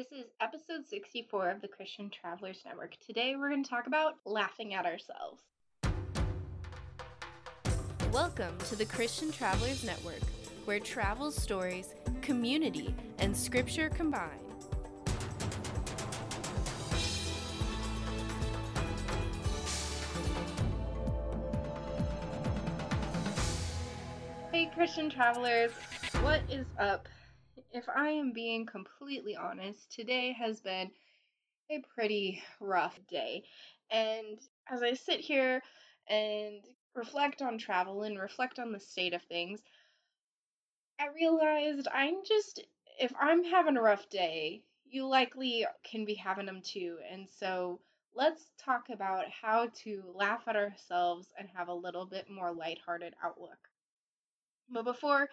This is episode 64 of the Christian Travelers Network. Today we're going to talk about laughing at ourselves. Welcome to the Christian Travelers Network, where travel stories, community, and scripture combine. Hey, Christian Travelers, what is up? If I am being completely honest, today has been a pretty rough day. And as I sit here and reflect on travel and reflect on the state of things, I realized I'm just, if I'm having a rough day, you likely can be having them too. And so let's talk about how to laugh at ourselves and have a little bit more lighthearted outlook. But before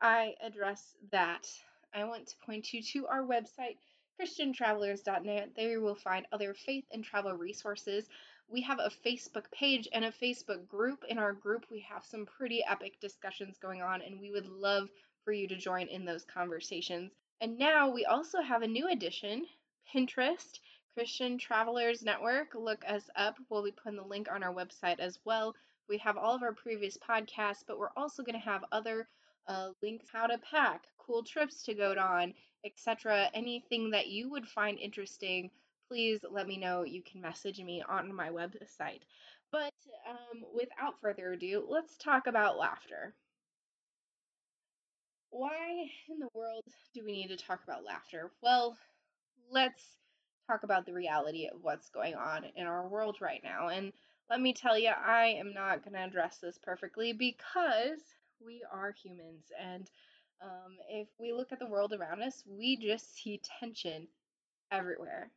I address that, I want to point you to our website, christiantravelers.net. There you will find other faith and travel resources. We have a Facebook page and a Facebook group. In our group, we have some pretty epic discussions going on, and we would love for you to join in those conversations. And now we also have a new addition Pinterest, Christian Travelers Network. Look us up. We'll be putting the link on our website as well. We have all of our previous podcasts, but we're also going to have other uh, links how to pack, cool trips to go on, etc. Anything that you would find interesting, please let me know. You can message me on my website. But um, without further ado, let's talk about laughter. Why in the world do we need to talk about laughter? Well, let's talk about the reality of what's going on in our world right now. And let me tell you, I am not going to address this perfectly because we are humans. And um, if we look at the world around us, we just see tension everywhere.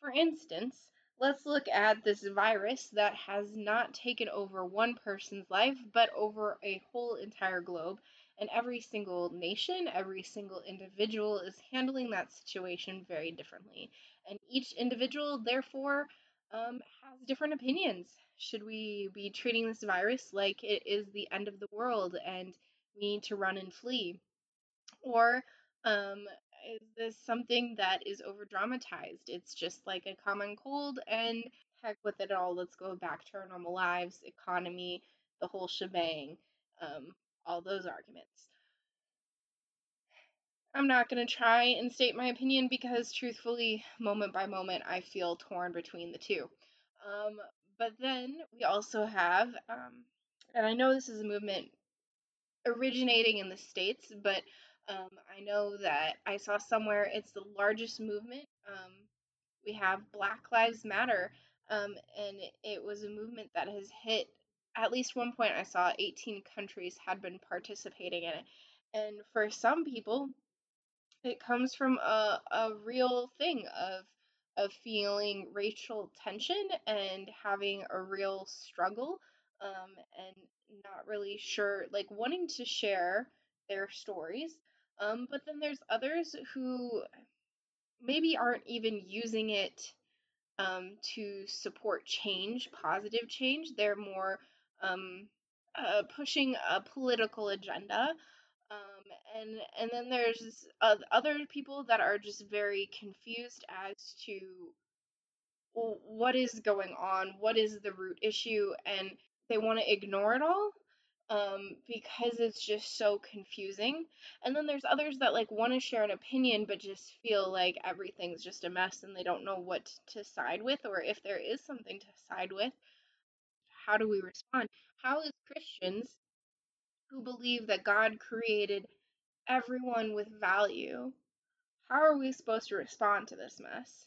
For instance, let's look at this virus that has not taken over one person's life, but over a whole entire globe. And every single nation, every single individual is handling that situation very differently. And each individual, therefore, um, has different opinions. Should we be treating this virus like it is the end of the world and we need to run and flee? Or um, is this something that is over dramatized? It's just like a common cold, and heck with it all, let's go back to our normal lives, economy, the whole shebang, um, all those arguments. I'm not going to try and state my opinion because, truthfully, moment by moment, I feel torn between the two. Um, but then we also have, um, and I know this is a movement originating in the States, but um, I know that I saw somewhere it's the largest movement. Um, we have Black Lives Matter, um, and it was a movement that has hit at least one point I saw 18 countries had been participating in it. And for some people, it comes from a, a real thing of of feeling racial tension and having a real struggle um, and not really sure like wanting to share their stories um, but then there's others who maybe aren't even using it um, to support change positive change. They're more um, uh, pushing a political agenda and and then there's uh, other people that are just very confused as to what is going on, what is the root issue, and they want to ignore it all um, because it's just so confusing. And then there's others that like want to share an opinion but just feel like everything's just a mess and they don't know what to side with or if there is something to side with. How do we respond? How, as Christians, who believe that God created everyone with value, how are we supposed to respond to this mess?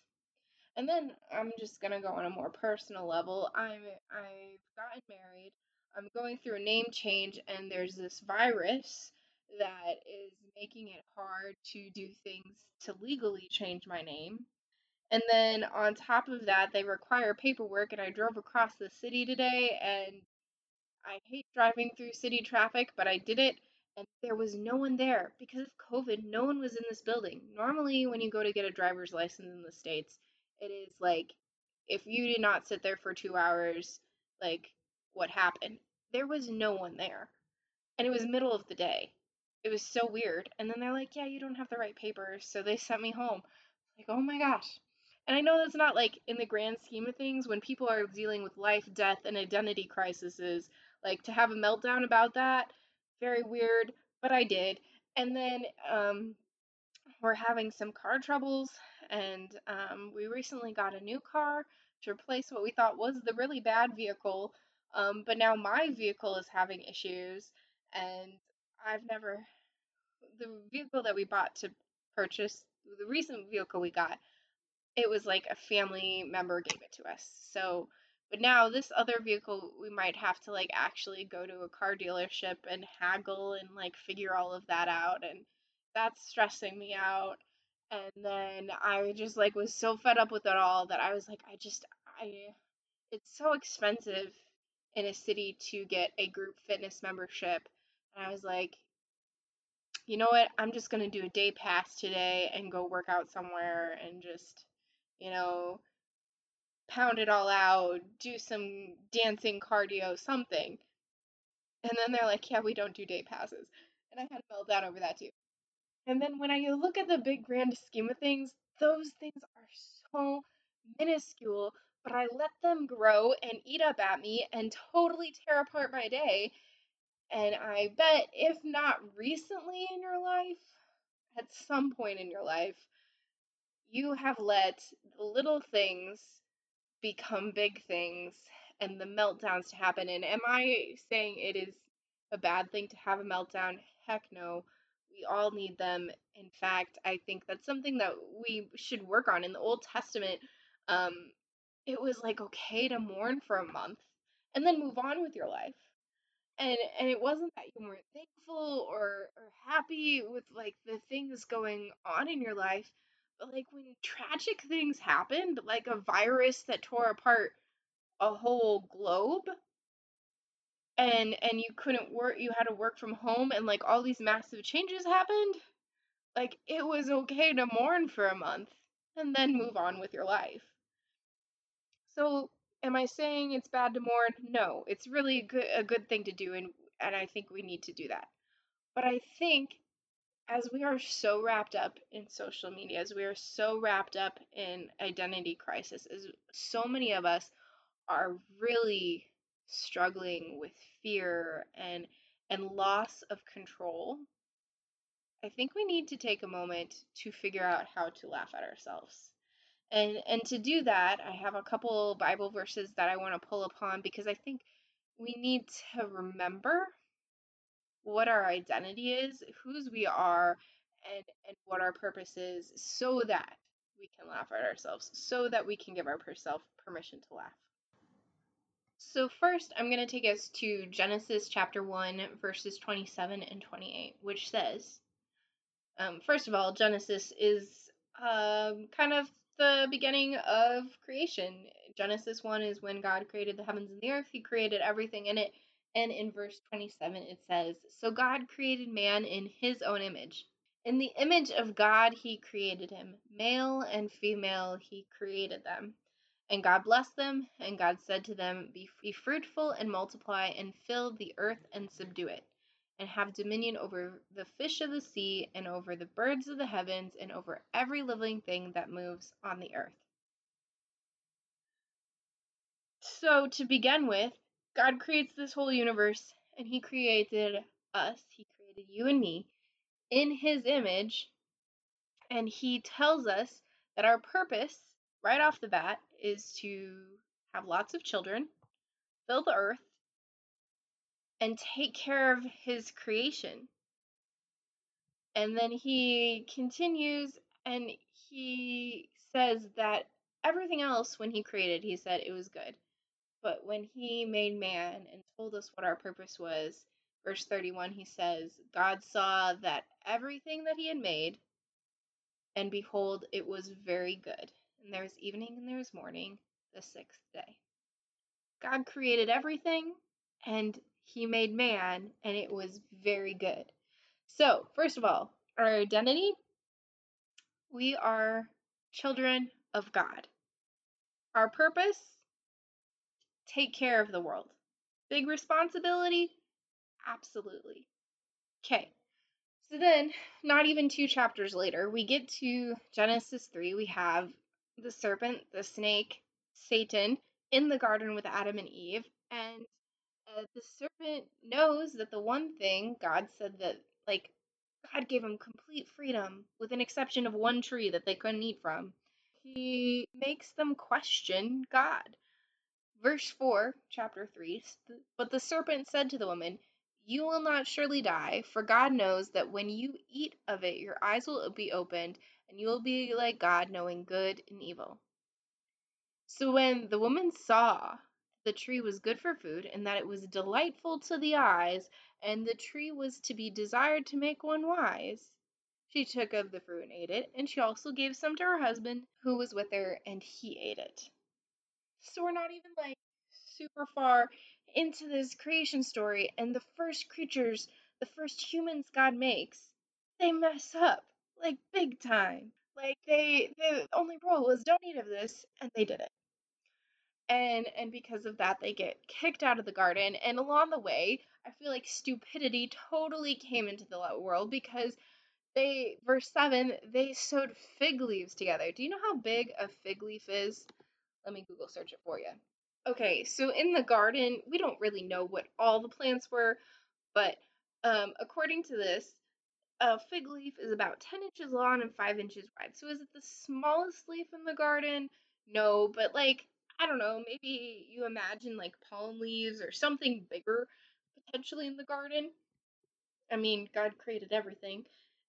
And then I'm just gonna go on a more personal level. I'm I've gotten married. I'm going through a name change, and there's this virus that is making it hard to do things to legally change my name. And then on top of that, they require paperwork, and I drove across the city today, and I hate driving through city traffic, but I did it and there was no one there because of COVID. No one was in this building. Normally, when you go to get a driver's license in the States, it is like if you did not sit there for two hours, like what happened? There was no one there. And it was middle of the day. It was so weird. And then they're like, yeah, you don't have the right papers. So they sent me home. Like, oh my gosh. And I know that's not like in the grand scheme of things when people are dealing with life, death, and identity crises, like to have a meltdown about that, very weird, but I did. And then um, we're having some car troubles, and um, we recently got a new car to replace what we thought was the really bad vehicle. Um, but now my vehicle is having issues, and I've never. The vehicle that we bought to purchase, the recent vehicle we got, it was like a family member gave it to us. So, but now this other vehicle, we might have to like actually go to a car dealership and haggle and like figure all of that out. And that's stressing me out. And then I just like was so fed up with it all that I was like, I just, I, it's so expensive in a city to get a group fitness membership. And I was like, you know what? I'm just going to do a day pass today and go work out somewhere and just, you know, pound it all out, do some dancing cardio, something. And then they're like, yeah, we don't do day passes. And I had a meltdown over that too. And then when I look at the big grand scheme of things, those things are so minuscule, but I let them grow and eat up at me and totally tear apart my day. And I bet if not recently in your life, at some point in your life, you have let the little things become big things and the meltdowns to happen. And am I saying it is a bad thing to have a meltdown? Heck no. We all need them. In fact, I think that's something that we should work on. In the Old Testament, um, it was like okay to mourn for a month and then move on with your life. And and it wasn't that you weren't thankful or or happy with like the things going on in your life, like when tragic things happened, like a virus that tore apart a whole globe and and you couldn't work you had to work from home and like all these massive changes happened like it was okay to mourn for a month and then move on with your life. So am i saying it's bad to mourn? No it's really a good, a good thing to do and and i think we need to do that. But i think as we are so wrapped up in social media as we are so wrapped up in identity crisis as so many of us are really struggling with fear and and loss of control, I think we need to take a moment to figure out how to laugh at ourselves. And and to do that, I have a couple Bible verses that I want to pull upon because I think we need to remember what our identity is, whose we are, and and what our purpose is so that we can laugh at ourselves, so that we can give ourselves permission to laugh. So, first, I'm going to take us to Genesis chapter 1, verses 27 and 28, which says, um, first of all, Genesis is um, kind of the beginning of creation. Genesis 1 is when God created the heavens and the earth, He created everything in it. And in verse 27, it says, So God created man in His own image. In the image of God, He created him. Male and female, He created them. And God blessed them, and God said to them, Be, be fruitful and multiply, and fill the earth and subdue it, and have dominion over the fish of the sea, and over the birds of the heavens, and over every living thing that moves on the earth. So, to begin with, God creates this whole universe, and He created us, He created you and me in His image, and He tells us that our purpose right off the bat is to have lots of children, fill the earth, and take care of his creation. And then he continues and he says that everything else, when he created, he said it was good. But when he made man and told us what our purpose was, verse 31, he says, God saw that everything that he had made, and behold, it was very good and there was evening and there was morning, the sixth day. God created everything, and He made man, and it was very good. So, first of all, our identity we are children of God. Our purpose take care of the world. Big responsibility? Absolutely. Okay, So then, not even two chapters later, we get to Genesis 3. We have the serpent, the snake, Satan in the garden with Adam and Eve. And uh, the serpent knows that the one thing God said that, like, God gave him complete freedom with an exception of one tree that they couldn't eat from. He makes them question God. Verse 4, chapter 3 But the serpent said to the woman, You will not surely die, for God knows that when you eat of it, your eyes will be opened, and you will be like God, knowing good and evil. So when the woman saw the tree was good for food, and that it was delightful to the eyes, and the tree was to be desired to make one wise, she took of the fruit and ate it, and she also gave some to her husband who was with her, and he ate it. So we're not even like super far into this creation story, and the first creatures, the first humans God makes, they mess up like big time. Like they, the only rule was don't eat of this, and they did it. And and because of that, they get kicked out of the garden. And along the way, I feel like stupidity totally came into the world because they verse 7 they sewed fig leaves together do you know how big a fig leaf is let me google search it for you okay so in the garden we don't really know what all the plants were but um, according to this a fig leaf is about 10 inches long and 5 inches wide. So is it the smallest leaf in the garden? No but like i don't know maybe you imagine like palm leaves or something bigger potentially in the garden. I mean god created everything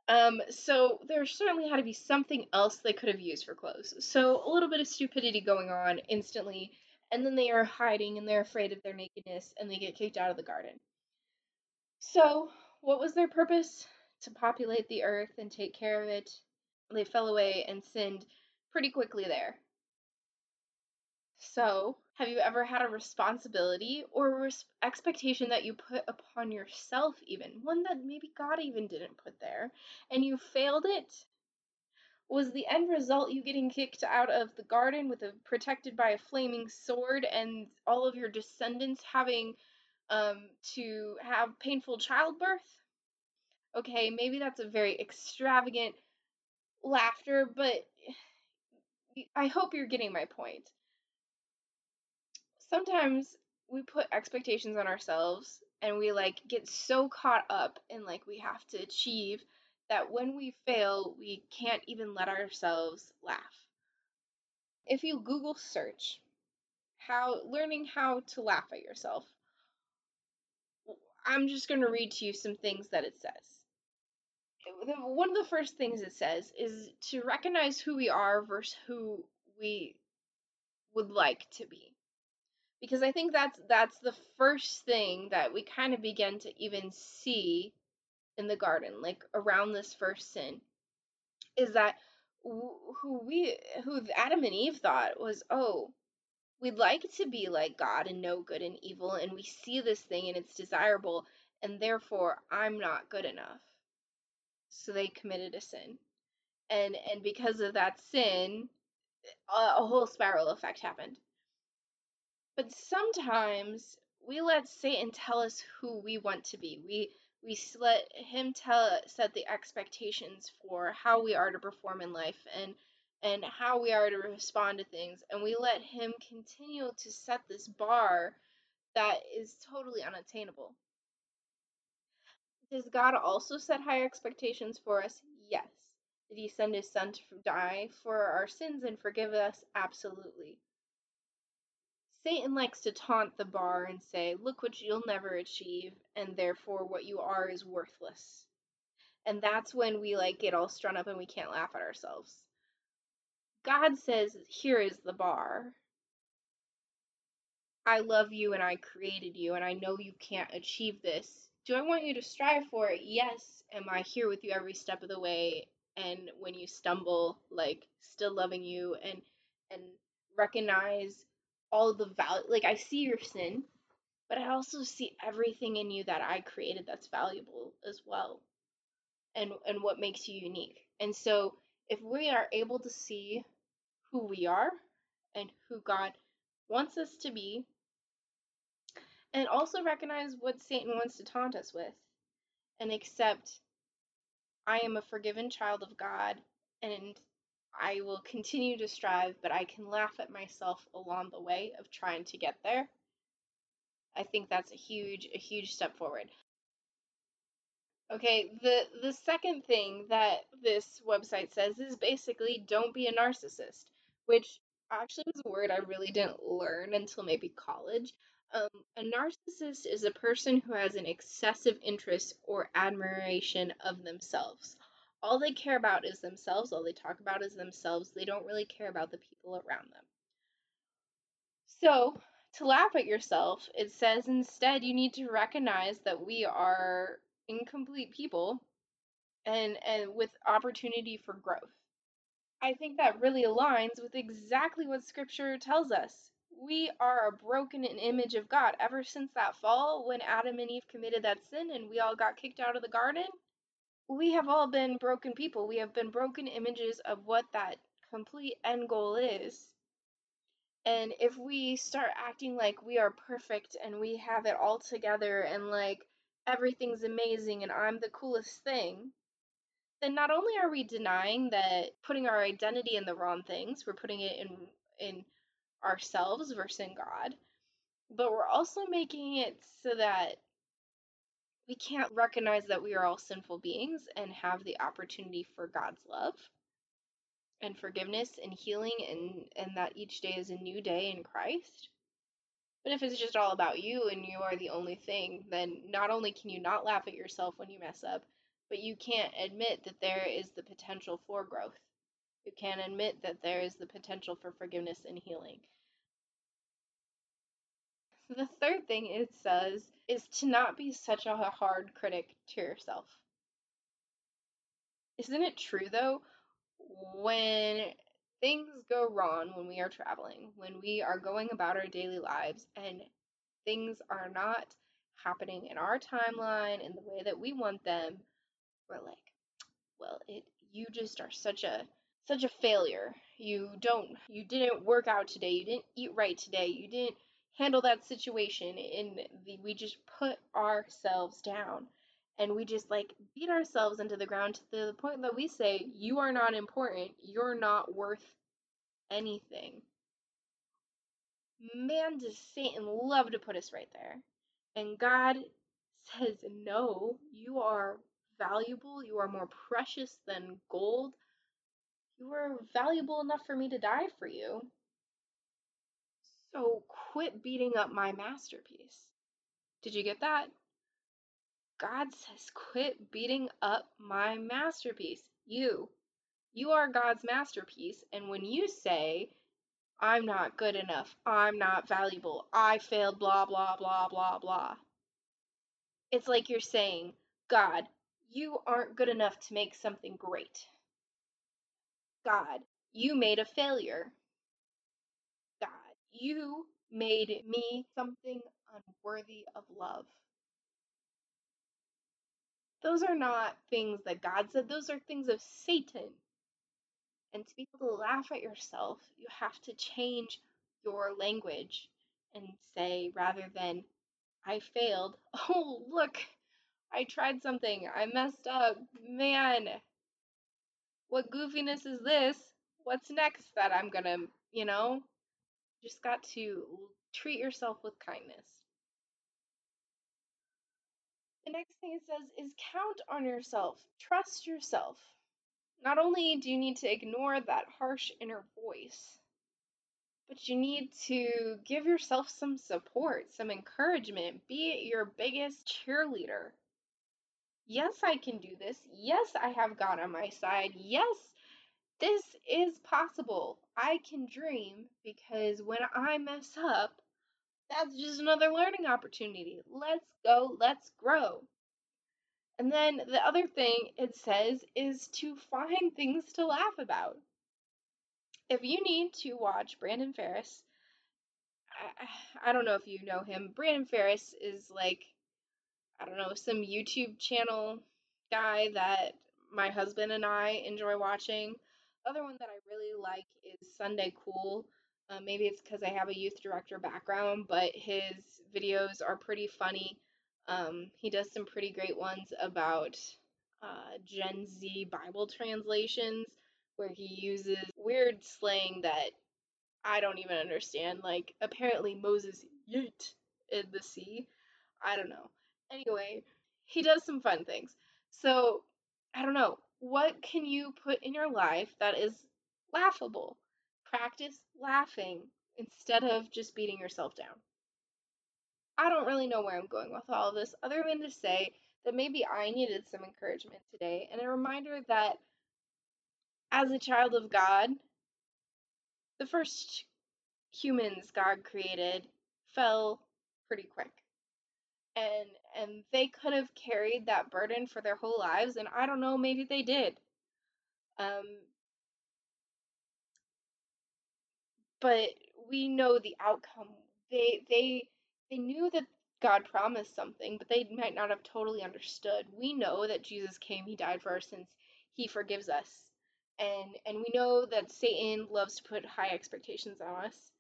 um, so there certainly had to be something else they could have used for clothes. So a little bit of stupidity going on instantly, and then they are hiding and they're afraid of their nakedness and they get kicked out of the garden. So, what was their purpose? To populate the earth and take care of it. They fell away and sinned pretty quickly there. So, have you ever had a responsibility or res- expectation that you put upon yourself, even one that maybe God even didn't put there, and you failed it? Was the end result you getting kicked out of the garden with a protected by a flaming sword and all of your descendants having um, to have painful childbirth? Okay, maybe that's a very extravagant laughter, but I hope you're getting my point sometimes we put expectations on ourselves and we like get so caught up in like we have to achieve that when we fail, we can't even let ourselves laugh. If you Google search how learning how to laugh at yourself, I'm just going to read to you some things that it says. One of the first things it says is to recognize who we are versus who we would like to be because I think that's that's the first thing that we kind of begin to even see in the garden, like around this first sin, is that who we who Adam and Eve thought was oh we'd like to be like God and know good and evil, and we see this thing and it's desirable, and therefore I'm not good enough. So they committed a sin, and and because of that sin, a, a whole spiral effect happened but sometimes we let Satan tell us who we want to be. We we let him tell set the expectations for how we are to perform in life and and how we are to respond to things and we let him continue to set this bar that is totally unattainable. Does God also set high expectations for us? Yes. Did he send his son to die for our sins and forgive us? Absolutely. Satan likes to taunt the bar and say, Look what you'll never achieve, and therefore what you are is worthless. And that's when we like get all strung up and we can't laugh at ourselves. God says, Here is the bar. I love you and I created you, and I know you can't achieve this. Do I want you to strive for it? Yes. Am I here with you every step of the way? And when you stumble, like still loving you and and recognize all the value like I see your sin, but I also see everything in you that I created that's valuable as well. And and what makes you unique. And so if we are able to see who we are and who God wants us to be and also recognize what Satan wants to taunt us with and accept I am a forgiven child of God and I will continue to strive, but I can laugh at myself along the way of trying to get there. I think that's a huge a huge step forward. Okay, the the second thing that this website says is basically don't be a narcissist, which actually was a word I really didn't learn until maybe college. Um, a narcissist is a person who has an excessive interest or admiration of themselves. All they care about is themselves, all they talk about is themselves. They don't really care about the people around them. So, to laugh at yourself, it says instead you need to recognize that we are incomplete people and and with opportunity for growth. I think that really aligns with exactly what scripture tells us. We are a broken image of God ever since that fall when Adam and Eve committed that sin and we all got kicked out of the garden. We have all been broken people. We have been broken images of what that complete end goal is. And if we start acting like we are perfect and we have it all together and like everything's amazing and I'm the coolest thing, then not only are we denying that putting our identity in the wrong things, we're putting it in in ourselves versus in God, but we're also making it so that we can't recognize that we are all sinful beings and have the opportunity for God's love and forgiveness and healing and and that each day is a new day in Christ. But if it's just all about you and you are the only thing, then not only can you not laugh at yourself when you mess up, but you can't admit that there is the potential for growth. You can't admit that there is the potential for forgiveness and healing. The third thing it says is to not be such a hard critic to yourself. Isn't it true though? When things go wrong when we are traveling, when we are going about our daily lives and things are not happening in our timeline in the way that we want them, we're like, well, it you just are such a such a failure. You don't you didn't work out today. You didn't eat right today. You didn't handle that situation and the, we just put ourselves down. And we just like beat ourselves into the ground to the point that we say you are not important. You're not worth anything. Man does satan love to put us right there. And god says no you are valuable. You are more precious than gold. You are valuable enough for me to die for you so quit beating up my masterpiece did you get that God says, quit beating up my masterpiece. You. You are God's masterpiece. And when you say, I'm not good enough, I'm not valuable, I failed, blah, blah, blah, blah, blah, it's like you're saying, God, you aren't good enough to make something great. God, you made a failure. You made me something unworthy of love. Those are not things that God said, those are things of Satan. And to be able to laugh at yourself, you have to change your language and say, rather than, I failed, oh, look, I tried something, I messed up, man, what goofiness is this? What's next that I'm gonna, you know? Just got to treat yourself with kindness. The next thing it says is count on yourself, trust yourself. Not only do you need to ignore that harsh inner voice, but you need to give yourself some support, some encouragement. Be your biggest cheerleader. Yes, I can do this. Yes, I have God on my side. Yes, this is possible. I can dream because when I mess up, that's just another learning opportunity. Let's go, let's grow. And then the other thing it says is to find things to laugh about. If you need to watch Brandon Farris, I, I don't know if you know him. Brandon Farris is like, I don't know, some YouTube channel guy that my husband and I enjoy watching. The other one that I really like is Sunday Cool. Uh, maybe it's because I have a youth director background, but his videos are pretty funny. Um, he does some pretty great ones about uh, Gen Z Bible translations where he uses weird slang that I don't even understand. Like, apparently Moses yeet in the sea. I don't know. Anyway, he does some fun things. So, I don't know. What can you put in your life that is laughable? Practice laughing instead of just beating yourself down. I don't really know where I'm going with all of this, other than to say that maybe I needed some encouragement today and a reminder that as a child of God, the first humans God created fell pretty quick. And and they could have carried that burden for their whole lives and I don't know, maybe they did. Um but we know the outcome. They they they knew that God promised something, but they might not have totally understood. We know that Jesus came, he died for our sins. He forgives us. And and we know that Satan loves to put high expectations on us.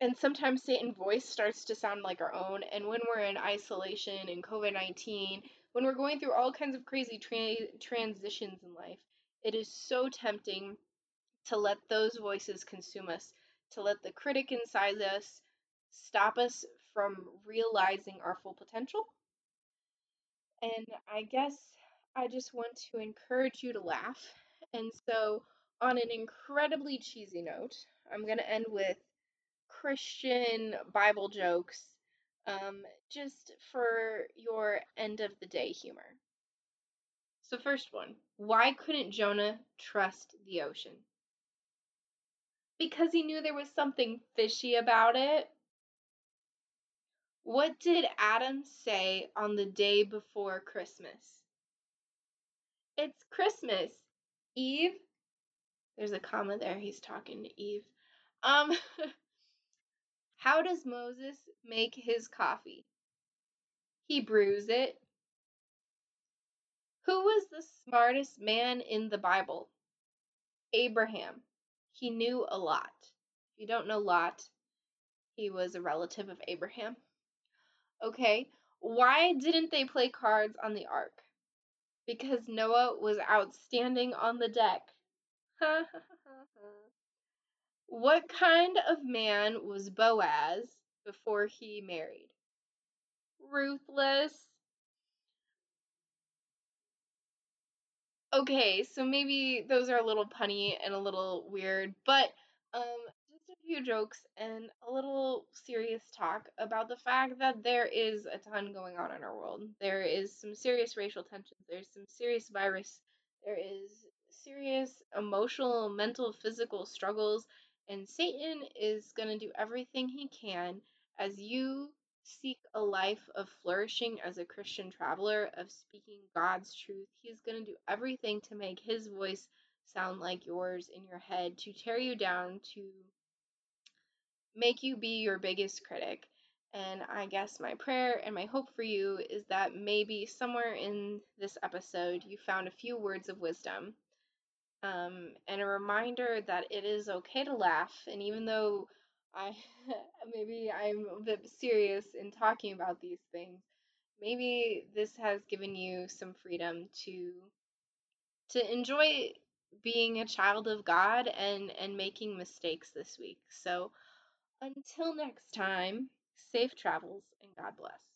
And sometimes Satan's voice starts to sound like our own. And when we're in isolation and COVID 19, when we're going through all kinds of crazy tra- transitions in life, it is so tempting to let those voices consume us, to let the critic inside us stop us from realizing our full potential. And I guess I just want to encourage you to laugh. And so, on an incredibly cheesy note, I'm going to end with Christian Bible jokes um, just for your end of the day humor. So, first one why couldn't Jonah trust the ocean? Because he knew there was something fishy about it. What did Adam say on the day before Christmas? It's Christmas. Eve. There's a comma there. He's talking to Eve. Um How does Moses make his coffee? He brews it. Who was the smartest man in the Bible? Abraham. He knew a lot. If you don't know Lot, he was a relative of Abraham. Okay, why didn't they play cards on the ark? Because Noah was outstanding on the deck. what kind of man was Boaz before he married? Ruthless. Okay, so maybe those are a little punny and a little weird, but um just a few jokes and a little serious talk about the fact that there is a ton going on in our world. There is some serious racial tensions, there's some serious virus, there is serious emotional, mental, physical struggles, and Satan is going to do everything he can as you seek a life of flourishing as a Christian traveler, of speaking God's truth. He's going to do everything to make his voice sound like yours in your head, to tear you down, to make you be your biggest critic. And I guess my prayer and my hope for you is that maybe somewhere in this episode you found a few words of wisdom um, and a reminder that it is okay to laugh. And even though I maybe I'm a bit serious in talking about these things, maybe this has given you some freedom to to enjoy being a child of God and and making mistakes this week. So until next time, safe travels and God bless.